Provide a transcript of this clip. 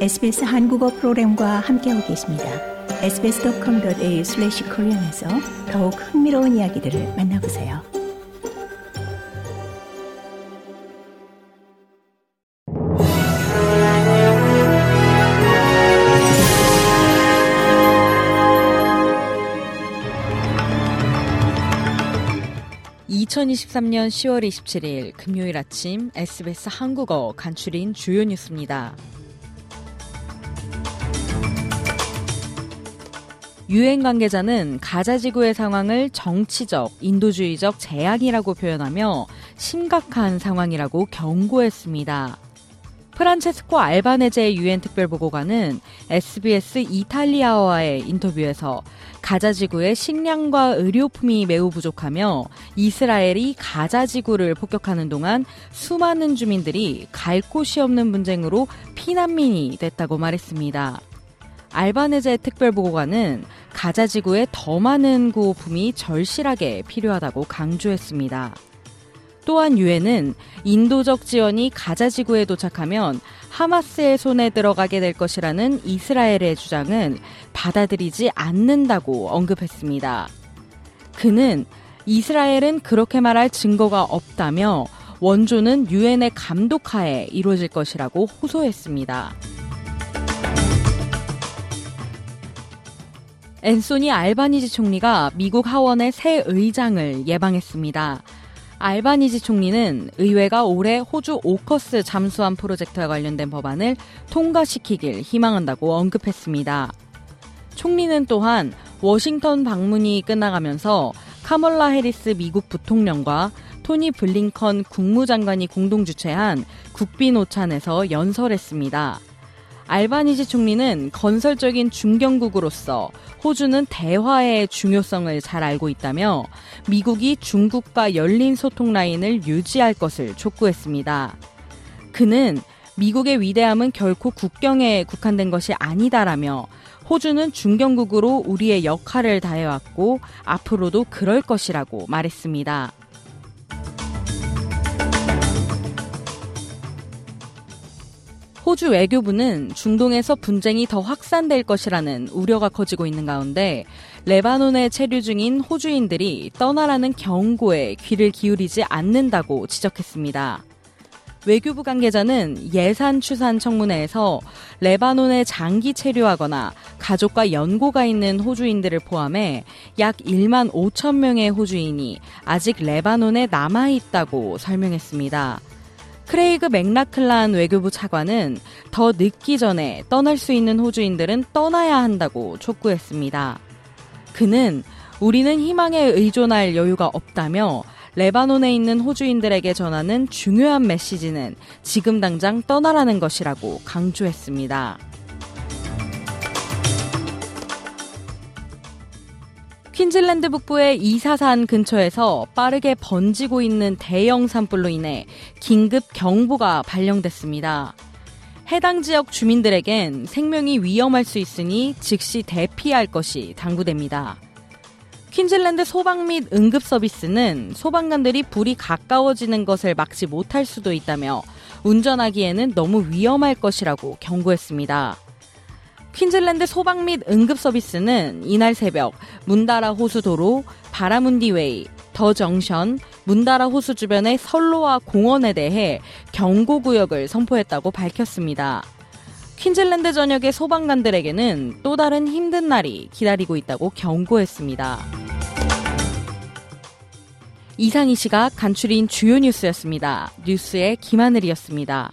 SBS 한국어 프로그램과 함께하고 계십니다. sbs.com.au/korean에서 더욱 흥미로운 이야기들을 만나보세요. (2023년 10월 27일) 금요일 아침 SBS 한국어 간추린 주요 뉴스입니다. 유엔 관계자는 가자 지구의 상황을 정치적, 인도주의적 재앙이라고 표현하며 심각한 상황이라고 경고했습니다. 프란체스코 알바네제 유엔 특별보고관은 SBS 이탈리아와의 인터뷰에서 가자 지구의 식량과 의료품이 매우 부족하며 이스라엘이 가자 지구를 폭격하는 동안 수많은 주민들이 갈 곳이 없는 분쟁으로 피난민이 됐다고 말했습니다. 알바네제 특별보고관은 가자 지구에 더 많은 구호품이 절실하게 필요하다고 강조했습니다. 또한 유엔은 인도적 지원이 가자 지구에 도착하면 하마스의 손에 들어가게 될 것이라는 이스라엘의 주장은 받아들이지 않는다고 언급했습니다. 그는 이스라엘은 그렇게 말할 증거가 없다며 원조는 유엔의 감독하에 이루어질 것이라고 호소했습니다. 앤소니 알바니지 총리가 미국 하원의 새 의장을 예방했습니다. 알바니지 총리는 의회가 올해 호주 오커스 잠수함 프로젝트와 관련된 법안을 통과시키길 희망한다고 언급했습니다. 총리는 또한 워싱턴 방문이 끝나가면서 카멀라 해리스 미국 부통령과 토니 블링컨 국무장관이 공동 주최한 국빈 오찬에서 연설했습니다. 알바니지 총리는 건설적인 중견국으로서 호주는 대화의 중요성을 잘 알고 있다며 미국이 중국과 열린 소통 라인을 유지할 것을 촉구했습니다. 그는 미국의 위대함은 결코 국경에 국한된 것이 아니다라며 호주는 중견국으로 우리의 역할을 다해왔고 앞으로도 그럴 것이라고 말했습니다. 호주 외교부는 중동에서 분쟁이 더 확산될 것이라는 우려가 커지고 있는 가운데 레바논에 체류 중인 호주인들이 떠나라는 경고에 귀를 기울이지 않는다고 지적했습니다. 외교부 관계자는 예산 추산 청문회에서 레바논에 장기 체류하거나 가족과 연고가 있는 호주인들을 포함해 약 1만 5천 명의 호주인이 아직 레바논에 남아 있다고 설명했습니다. 크레이그 맥라클란 외교부 차관은 더 늦기 전에 떠날 수 있는 호주인들은 떠나야 한다고 촉구했습니다. 그는 우리는 희망에 의존할 여유가 없다며 레바논에 있는 호주인들에게 전하는 중요한 메시지는 지금 당장 떠나라는 것이라고 강조했습니다. 퀸즐랜드 북부의 이사산 근처에서 빠르게 번지고 있는 대형 산불로 인해 긴급 경보가 발령됐습니다. 해당 지역 주민들에겐 생명이 위험할 수 있으니 즉시 대피할 것이 당부됩니다. 퀸즐랜드 소방 및 응급 서비스는 소방관들이 불이 가까워지는 것을 막지 못할 수도 있다며 운전하기에는 너무 위험할 것이라고 경고했습니다. 퀸즐랜드 소방 및 응급 서비스는 이날 새벽 문다라 호수도로, 바라문디웨이, 더 정션, 문다라 호수 주변의 선로와 공원에 대해 경고구역을 선포했다고 밝혔습니다. 퀸즐랜드 전역의 소방관들에게는 또 다른 힘든 날이 기다리고 있다고 경고했습니다. 이상 이 시각 간추린 주요 뉴스였습니다. 뉴스의 김하늘이었습니다.